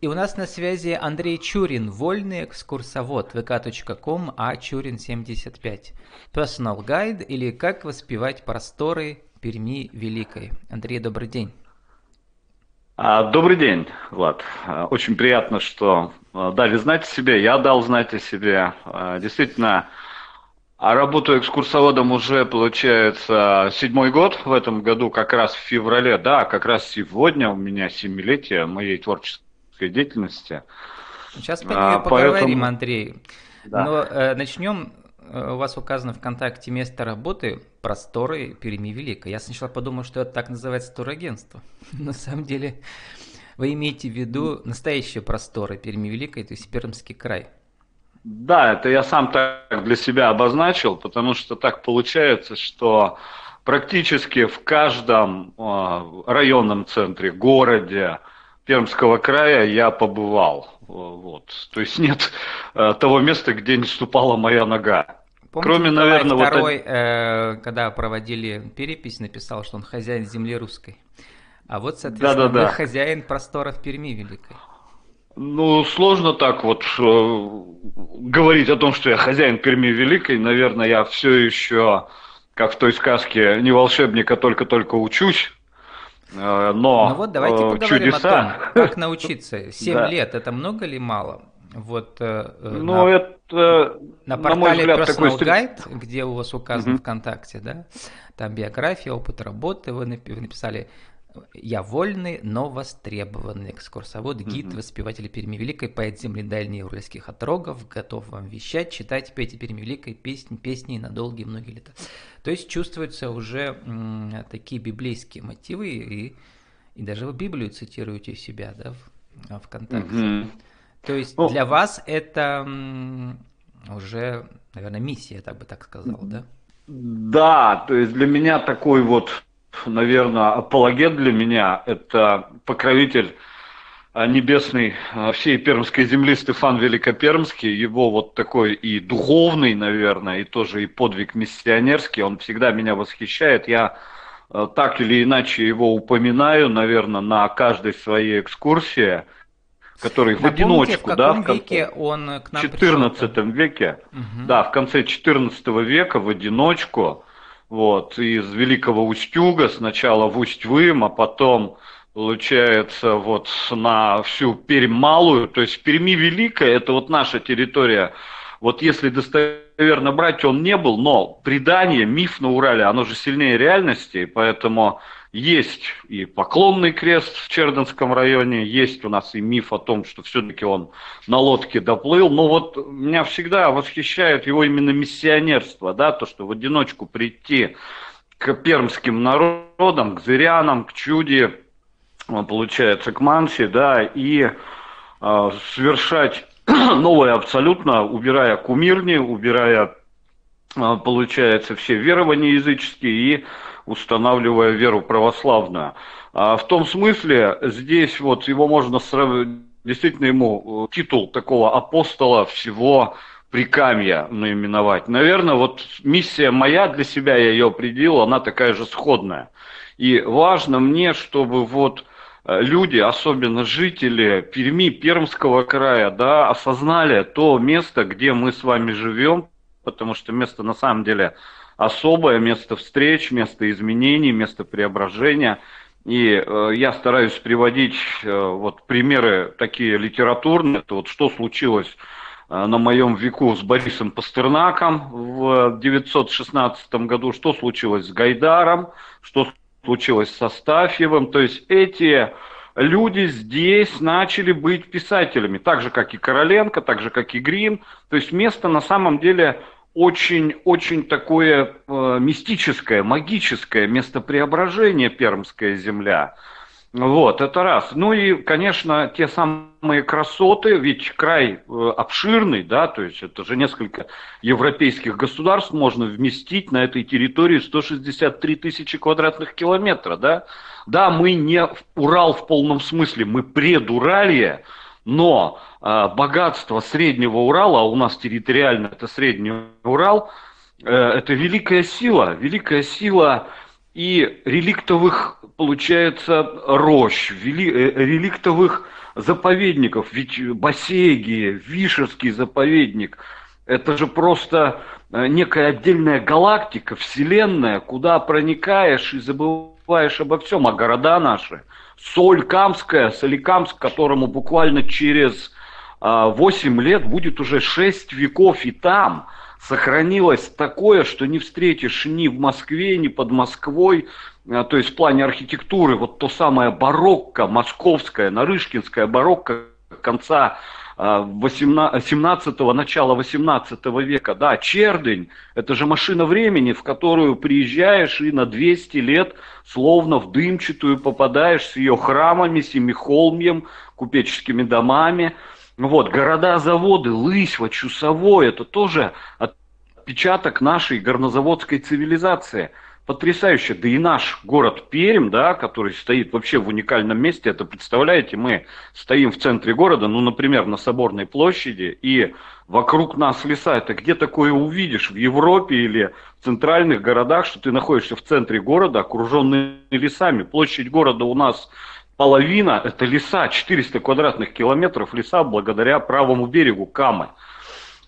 И у нас на связи Андрей Чурин, вольный экскурсовод, vk.com, а Чурин 75. Personal Guide или как воспевать просторы Перми Великой. Андрей, добрый день. А, добрый день, Влад. А, очень приятно, что а, дали знать о себе, я дал знать о себе. Действительно, работаю экскурсоводом уже, получается, седьмой год в этом году, как раз в феврале. Да, как раз сегодня у меня семилетие моей творческой творческой деятельности. Сейчас нее а, поговорим, поэтому... Андрей. Да. Но э, начнем. Э, у вас указано ВКонтакте место работы просторы Перми Великой. Я сначала подумал, что это так называется турагентство. На самом деле вы имеете в виду настоящие просторы Перми Великой, то есть Пермский край. Да, это я сам так для себя обозначил, потому что так получается, что практически в каждом э, районном центре, городе, Пермского края я побывал. Вот. То есть нет э, того места, где не ступала моя нога. Помните, Кроме, Николай наверное, второй, вот... э, когда проводили перепись, написал, что он хозяин земли русской. А вот, соответственно, да, да, да. хозяин просторов Перми Великой. Ну, сложно так вот э, говорить о том, что я хозяин Перми Великой. Наверное, я все еще, как в той сказке, не волшебника, только-только учусь. Э, но ну вот давайте э, поговорим чудеса... о том, как научиться. Семь да. лет это много или мало? Вот э, ну, на, это, на портале на взгляд, Personal такой... Guide, где у вас указан угу. ВКонтакте, да, там биография, опыт работы, вы написали я вольный, но востребованный экскурсовод, гид, mm-hmm. воспеватель Перми Великой, поэт земли дальней уральских отрогов, готов вам вещать, читать, петь Перми Великой, песни, песни на долгие многие лета. То есть чувствуются уже м, такие библейские мотивы, и, и даже вы Библию цитируете себя, да, в ВКонтакте. Mm-hmm. То есть oh. для вас это м, уже, наверное, миссия, я так бы так сказал, да? Да, то есть для меня такой вот наверное, апологет для меня – это покровитель а, небесный а, всей пермской земли Стефан Великопермский, его вот такой и духовный, наверное, и тоже и подвиг миссионерский, он всегда меня восхищает. Я а, так или иначе его упоминаю, наверное, на каждой своей экскурсии, который в одиночку, в да, в веке он к нам 14 веке, угу. да, в конце 14 века в одиночку вот, из Великого Устюга, сначала в Усть-Вым, а потом, получается, вот на всю Пермь Малую, то есть Перми Великая, это вот наша территория, вот если достоверно брать, он не был, но предание, миф на Урале, оно же сильнее реальности, поэтому есть и поклонный крест в Черденском районе, есть у нас и миф о том, что все-таки он на лодке доплыл. Но вот меня всегда восхищает его именно миссионерство, да, то, что в одиночку прийти к пермским народам, к зырянам, к чуде, получается, к манси, да, и э, совершать новое абсолютно, убирая кумирни, убирая, э, получается, все верования языческие и устанавливая веру православную. А в том смысле, здесь вот его можно сравнить, действительно ему э, титул такого апостола всего Прикамья наименовать. Наверное, вот миссия моя для себя, я ее определил, она такая же сходная. И важно мне, чтобы вот люди, особенно жители Перми, Пермского края, да, осознали то место, где мы с вами живем, потому что место на самом деле особое место встреч, место изменений, место преображения. И э, я стараюсь приводить э, вот примеры такие литературные. Это вот что случилось э, на моем веку с Борисом Пастернаком в 916 году, что случилось с Гайдаром, что случилось с Астафьевым. То есть эти люди здесь начали быть писателями, так же, как и Короленко, так же, как и Грин. То есть место на самом деле очень-очень такое э, мистическое, магическое местопреображение Пермская земля. Вот, это раз. Ну и, конечно, те самые красоты, ведь край э, обширный, да, то есть это же несколько европейских государств можно вместить на этой территории 163 тысячи квадратных километров, да. Да, мы не Урал в полном смысле, мы предуралье, но э, богатство Среднего Урала, а у нас территориально это Средний Урал, э, это великая сила, великая сила и реликтовых, получается, рощ, э, реликтовых заповедников. Ведь Басеги, Вишерский заповедник, это же просто э, некая отдельная галактика, вселенная, куда проникаешь и забываешь обо всем, а города наши. Соль Камская, Соликамск, которому буквально через 8 лет будет уже 6 веков и там – сохранилось такое, что не встретишь ни в Москве, ни под Москвой, а, то есть в плане архитектуры, вот то самое барокко, московское, нарышкинское барокко конца 17-го, а, начала 18 века, да, Чердень, это же машина времени, в которую приезжаешь и на 200 лет словно в дымчатую попадаешь с ее храмами, семихолмьем, купеческими домами, вот, города-заводы, Лысьва, Чусовой, это тоже отпечаток нашей горнозаводской цивилизации. Потрясающе. Да и наш город Пермь, да, который стоит вообще в уникальном месте, это представляете, мы стоим в центре города, ну, например, на Соборной площади, и вокруг нас леса. Это где такое увидишь? В Европе или в центральных городах, что ты находишься в центре города, окруженный лесами. Площадь города у нас половина это леса, 400 квадратных километров леса благодаря правому берегу Камы.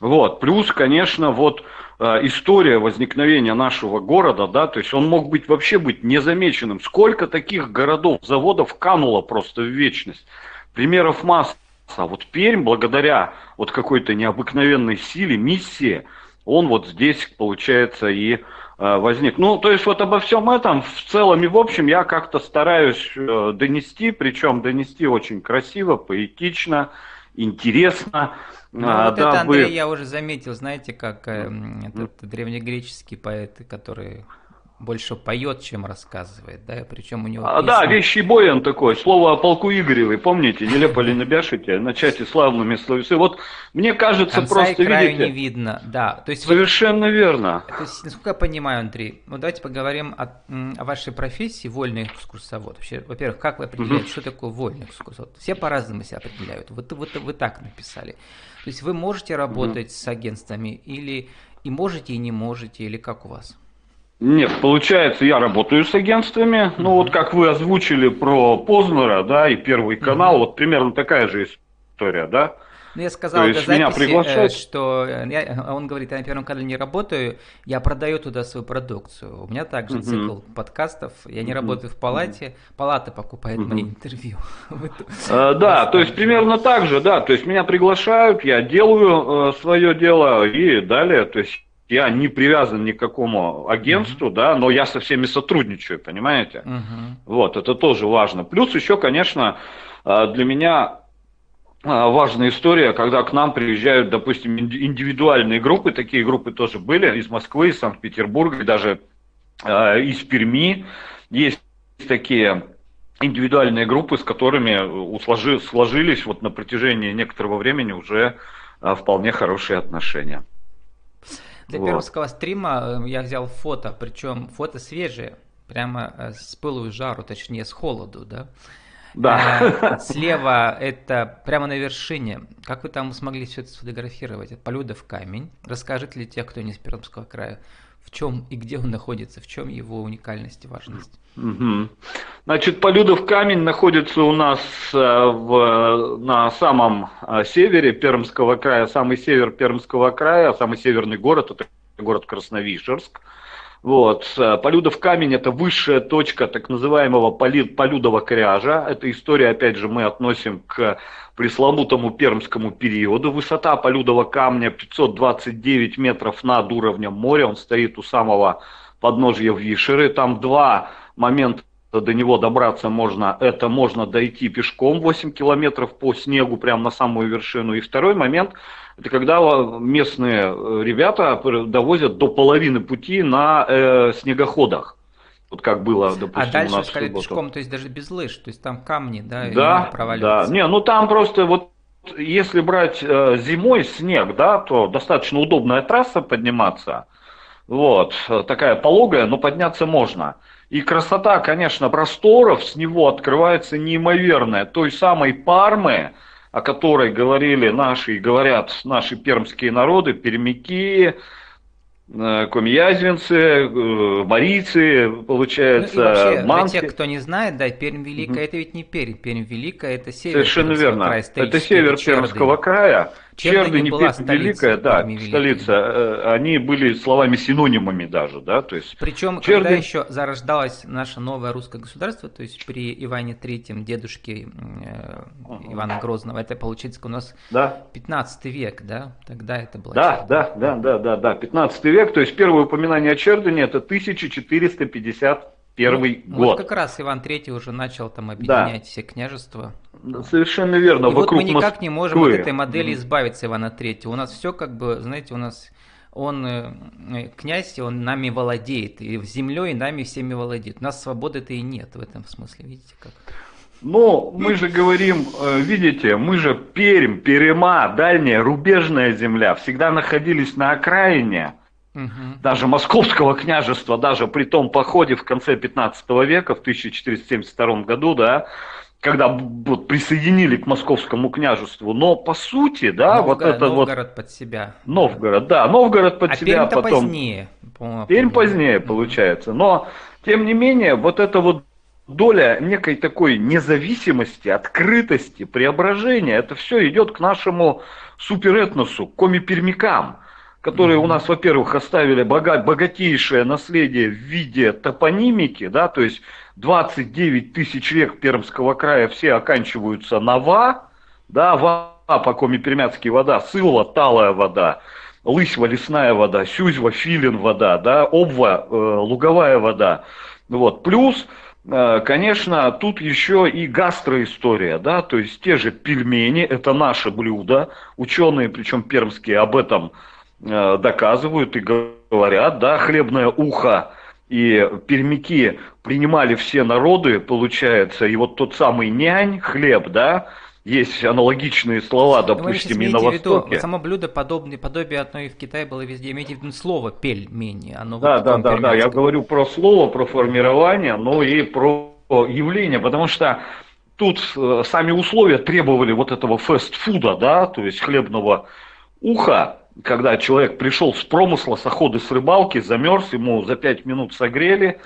Вот. Плюс, конечно, вот э, история возникновения нашего города, да, то есть он мог быть вообще быть незамеченным. Сколько таких городов, заводов кануло просто в вечность. Примеров масса. Вот Пермь, благодаря вот какой-то необыкновенной силе, миссии, он вот здесь, получается, и возник. Ну, то есть вот обо всем этом в целом и в общем я как-то стараюсь э, донести, причем донести очень красиво, поэтично, интересно. Ну, а, вот да, это, Андрей, вы... я уже заметил, знаете, как э, этот древнегреческий поэт, который больше поет, чем рассказывает, да, причем у него... А, да, вещий бой он такой, слово о полку Игоревой, помните, не лепали на бяшите, начать славными словесы. Вот мне кажется, Конца просто, и краю видите... не видно, да. То есть Совершенно вот, верно. То есть, насколько я понимаю, Андрей, ну давайте поговорим о, о вашей профессии, вольный экскурсовод. Вообще, во-первых, как вы определяете, угу. что такое вольный экскурсовод? Все по-разному себя определяют. Вот, вот вы так написали. То есть вы можете работать угу. с агентствами или и можете, и не можете, или как у вас? Нет, получается, я работаю с агентствами. Ну, вот как вы озвучили про Познера, да, и Первый канал, вот примерно такая же история, да. Ну, я сказал до записи, меня э, приглашают... что э, я, он говорит, я на Первом канале не работаю, я продаю туда свою продукцию. У меня также uh-huh. цикл подкастов, я не uh-huh. работаю в палате, палата покупает uh-huh. мои интервью. Э, да, то есть примерно так же, да, то есть меня приглашают, я делаю свое дело и далее, то есть я не привязан ни к какому агентству, uh-huh. да, но я со всеми сотрудничаю, понимаете? Uh-huh. Вот, это тоже важно. Плюс еще, конечно, а, для меня а, важная история, когда к нам приезжают, допустим, индивидуальные группы, такие группы тоже были из Москвы, из Санкт-Петербурга, даже э, из Перми. Есть такие индивидуальные группы, с которыми сложились вот на протяжении некоторого времени уже вполне хорошие отношения. Для вот. пермского стрима э, я взял фото, причем фото свежее, прямо э, с пылу и жару, точнее с холоду, да. Да. Э, слева это прямо на вершине. Как вы там смогли все это сфотографировать? Полюдов камень. Расскажите ли те, кто не из Пермского края, в чем и где он находится, в чем его уникальность и важность? Угу. Значит, Полюдов камень находится у нас э, в, на самом э, севере Пермского края, самый север Пермского края, самый северный город, это город Красновишерск. Вот. Э, Полюдов камень – это высшая точка так называемого Полюдова кряжа. Эта история, опять же, мы относим к пресловутому пермскому периоду. Высота Полюдова камня 529 метров над уровнем моря. Он стоит у самого подножья Вишеры. Там два момента до него добраться можно, это можно дойти пешком 8 километров по снегу прямо на самую вершину. И второй момент, это когда местные э, ребята довозят до половины пути на э, снегоходах. Вот как было, допустим, а дальше у нас сказали пешком, то есть даже без лыж, то есть там камни, да, да, да. Не, ну там просто вот если брать э, зимой снег, да, то достаточно удобная трасса подниматься, вот, такая пологая, но подняться можно. И красота, конечно, просторов с него открывается неимоверная. Той самой Пармы, о которой говорили наши и говорят наши пермские народы, пермяки, Э, комьязвинцы, э, марийцы, получается, ну, вообще, манки. Для тех, кто не знает, да, Пермь Великая, угу. это ведь не Пермь, Пермь Великая, это север Совершенно верно. края, это север Пермского края, Черды не была Великая, да, столица. Э, они были словами синонимами даже, да, то есть. Причем, Черды... когда еще зарождалось наше новое русское государство, то есть при Иване Третьем, дедушке э, Ивана Грозного, это получается у нас да. 15 век, да, тогда это было. Да, да, да, да, да, да, 15 век, то есть первое упоминание о Чердыне это 1450 первый ну, год. Вот как раз Иван Третий уже начал там объединять да. все княжества. Совершенно верно. И Вокруг вот мы никак Москвы. не можем от этой модели избавиться Ивана Третьего. У нас все как бы, знаете, у нас он э, князь, он нами владеет, и землей нами всеми владеет. У нас свободы-то и нет в этом смысле, видите как? Но мы же говорим, э, видите, мы же Пермь, Перема, дальняя, рубежная земля, всегда находились на окраине Угу. Даже московского княжества, даже при том походе в конце 15 века, в 1472 году, да, когда вот присоединили к московскому княжеству, но по сути, да, Новгород, вот это Новгород вот... под себя. Новгород, да, Новгород под а себя, потом... позднее. Пермь позднее получается, но тем не менее вот это вот доля некой такой независимости, открытости, преображения, это все идет к нашему суперэтносу, коми-пермякам которые у нас, во-первых, оставили богат, богатейшее наследие в виде топонимики, да, то есть 29 тысяч век Пермского края все оканчиваются на «ва», да, «ва» по коми пермяцкий вода, «сылва» талая вода, «лысьва» лесная вода, «сюзьва» филин вода, да, «обва» э, луговая вода, вот, плюс э, Конечно, тут еще и гастроистория, да, то есть те же пельмени, это наше блюдо, ученые, причем пермские, об этом доказывают и говорят, да, хлебное ухо и пермяки принимали все народы, получается, и вот тот самый нянь, хлеб, да, есть аналогичные слова, ну, допустим, и на Востоке. Виду, само блюдо подобное, подобие одно и в Китае было везде. Имейте в виду слово пельмени. Оно да, вот да, да, да, я говорю про слово, про формирование, но и про явление, потому что тут э, сами условия требовали вот этого фастфуда, да, то есть хлебного уха, когда человек пришел с промысла, с охоты, с рыбалки, замерз, ему за пять минут согрели,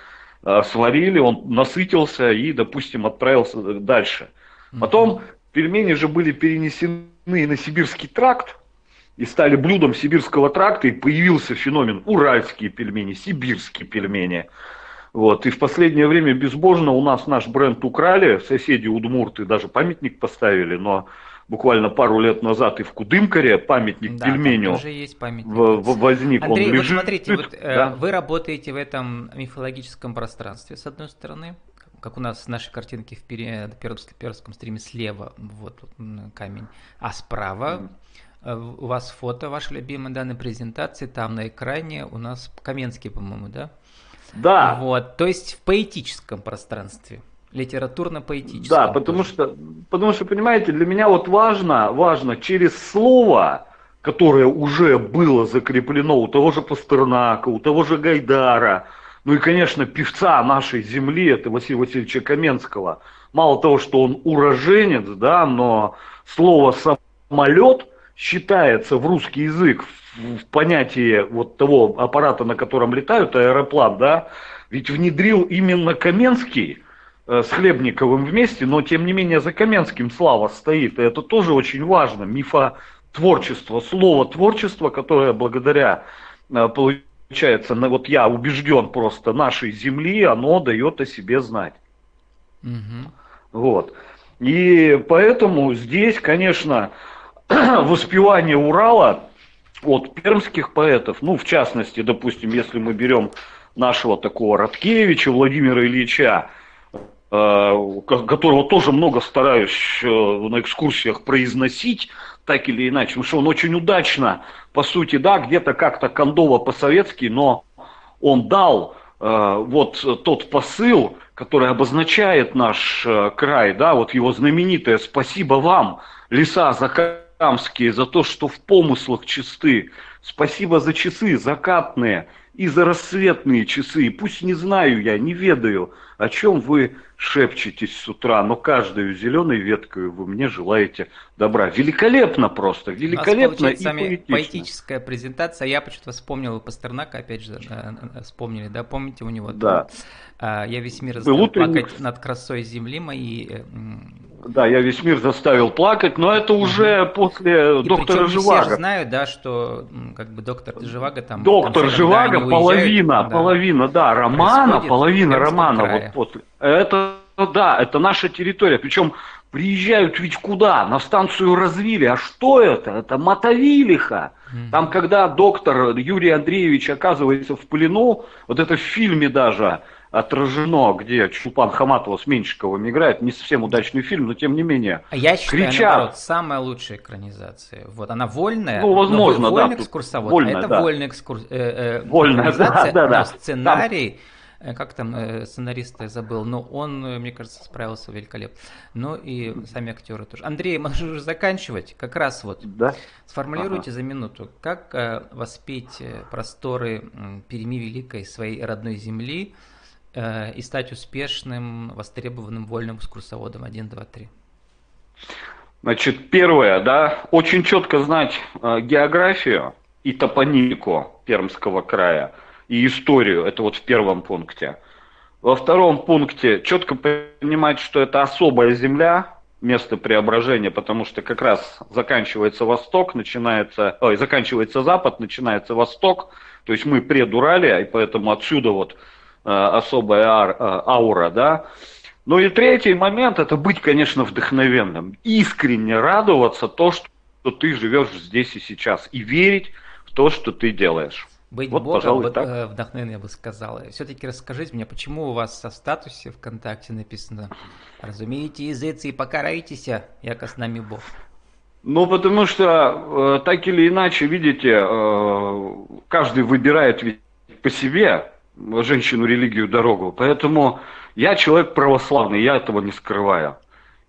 э, сварили, он насытился и, допустим, отправился дальше. Потом пельмени же были перенесены на сибирский тракт и стали блюдом сибирского тракта, и появился феномен уральские пельмени, сибирские пельмени. Вот. И в последнее время безбожно у нас наш бренд украли, соседи удмурты даже памятник поставили, но буквально пару лет назад и в Кудымкаре памятник да, пельменю тоже есть памятник. В, в, возник. Андрей, он лежит, вот смотрите, вот, э, да? вы работаете в этом мифологическом пространстве, с одной стороны, как у нас в нашей картинке в перском, перском стриме слева, вот камень, а справа mm. у вас фото ваше любимое да, на презентации, там на экране у нас Каменский, по-моему, да? Да. Вот, то есть в поэтическом пространстве литературно-поэтическом. Да, потому что, потому что, понимаете, для меня вот важно, важно через слово, которое уже было закреплено у того же Пастернака, у того же Гайдара, ну и, конечно, певца нашей земли, это Василия Васильевича Каменского. Мало того, что он уроженец, да, но слово «самолет» считается в русский язык в, в понятии вот того аппарата, на котором летают, аэроплан, да, ведь внедрил именно Каменский, с Хлебниковым вместе, но тем не менее за Каменским слава стоит. И это тоже очень важно. Мифотворчество, слово творчество, которое благодаря, э, получается, вот я убежден просто нашей земли, оно дает о себе знать. Угу. Вот. И поэтому здесь, конечно, воспевание Урала от пермских поэтов, ну, в частности, допустим, если мы берем нашего такого Роткевича, Владимира Ильича, Э, которого тоже много стараюсь э, на экскурсиях произносить, так или иначе, потому что он очень удачно, по сути, да, где-то как-то кондово по-советски, но он дал э, вот тот посыл, который обозначает наш э, край, да, вот его знаменитое «Спасибо вам, леса закамские, за то, что в помыслах чисты, спасибо за часы закатные, и за рассветные часы. И пусть не знаю я, не ведаю, о чем вы шепчетесь с утра, но каждую зеленой веткой вы мне желаете добра. Великолепно просто, великолепно и поэтично. поэтическая презентация. Я почему-то вспомнил Пастернака, опять же, вспомнили, да, помните у него? Да. А, я весь мир заставил плакать над красой земли моей. Да, я весь мир заставил плакать, но это уже угу. после и доктора Живаго. Все знают, да, что как бы доктор Живаго там. Доктор Живаго половина, да. половина, да, романа, половина романа вот после. Это да, это наша территория. Причем приезжают ведь куда? На станцию развили. А что это? Это Мотовилиха. Mm-hmm. Там, когда доктор Юрий Андреевич оказывается в плену, вот это в фильме даже отражено, где Чулпан Хаматова с Меньшиковым играет, не совсем удачный фильм, но тем не менее. А я считаю, кричат. наоборот, самая лучшая экранизация. Вот она вольная, ну, возможно, но вольный да, экскурсовод, вольная, а это да. экскурс... э, э, вольная, да, да, да. сценарий... Там Э, как там э, я забыл, но он, мне кажется, справился великолепно. Ну и сами актеры тоже. Андрей, мы уже заканчивать. Как раз вот да? сформулируйте ага. за минуту, как воспеть просторы Перми Великой своей родной земли и стать успешным, востребованным вольным экскурсоводом 1, 2, 3? Значит, первое, да, очень четко знать географию и топонимику Пермского края – и историю. Это вот в первом пункте. Во втором пункте четко понимать, что это особая земля, место преображения, потому что как раз заканчивается Восток, начинается, ой, заканчивается Запад, начинается Восток, то есть мы предуралия, и поэтому отсюда вот э, особая ар, э, аура, да. Ну и третий момент, это быть, конечно, вдохновенным, искренне радоваться то, что ты живешь здесь и сейчас, и верить в то, что ты делаешь. Быть вот, Богом пожалуй, так. Э, вдохновен, я бы сказал. Все-таки расскажите мне, почему у вас в статусе ВКонтакте написано «Разумеете языцы и покарайтесь, яко с нами Бог». Ну, потому что э, так или иначе, видите, э, каждый выбирает ведь по себе женщину, религию, дорогу. Поэтому я человек православный, я этого не скрываю.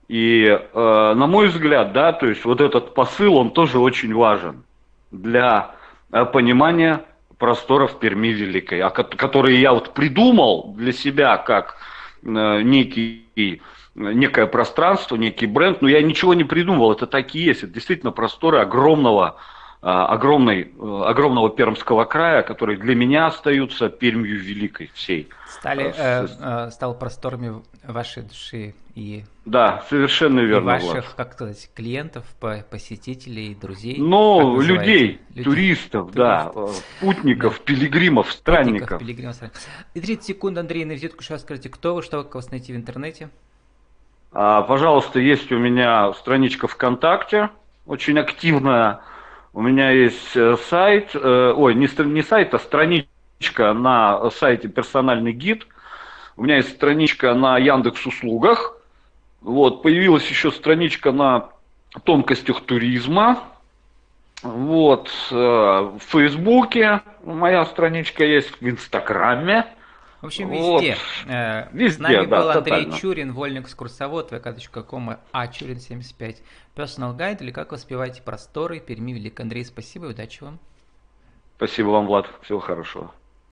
И, э, на мой взгляд, да, то есть вот этот посыл, он тоже очень важен для э, понимания просторов Перми Великой, а которые я вот придумал для себя как э, некий некое пространство, некий бренд, но я ничего не придумывал, это так и есть, это действительно просторы огромного, огромной, э, огромного Пермского края, которые для меня остаются Пермью Великой всей. Стали, э, э, стал просторами вашей души и да, совершенно верно. И ваших, как сказать, клиентов, посетителей, друзей. Ну, людей, людей, туристов, да, путников, да. пилигримов, странников. Путников, пилигримов, странников. И 30 секунд, Андрей, на визитку сейчас скажите, кто вы, что как вас найти в интернете? А, пожалуйста, есть у меня страничка ВКонтакте, очень активная. У меня есть э, сайт, э, ой, не, сайт, а страничка на сайте «Персональный гид». У меня есть страничка на Яндекс Услугах, вот, появилась еще страничка на тонкостях туризма. Вот, э, в Фейсбуке моя страничка есть, в Инстаграме. В общем, везде. Вот. Э, везде, С нами да, был Андрей тотально. Чурин, вольный экскурсовод, vk.com, а Чурин 75. Personal Guide или как воспеваете просторы Перми Велик. Андрей, спасибо и удачи вам. Спасибо вам, Влад. Всего хорошего.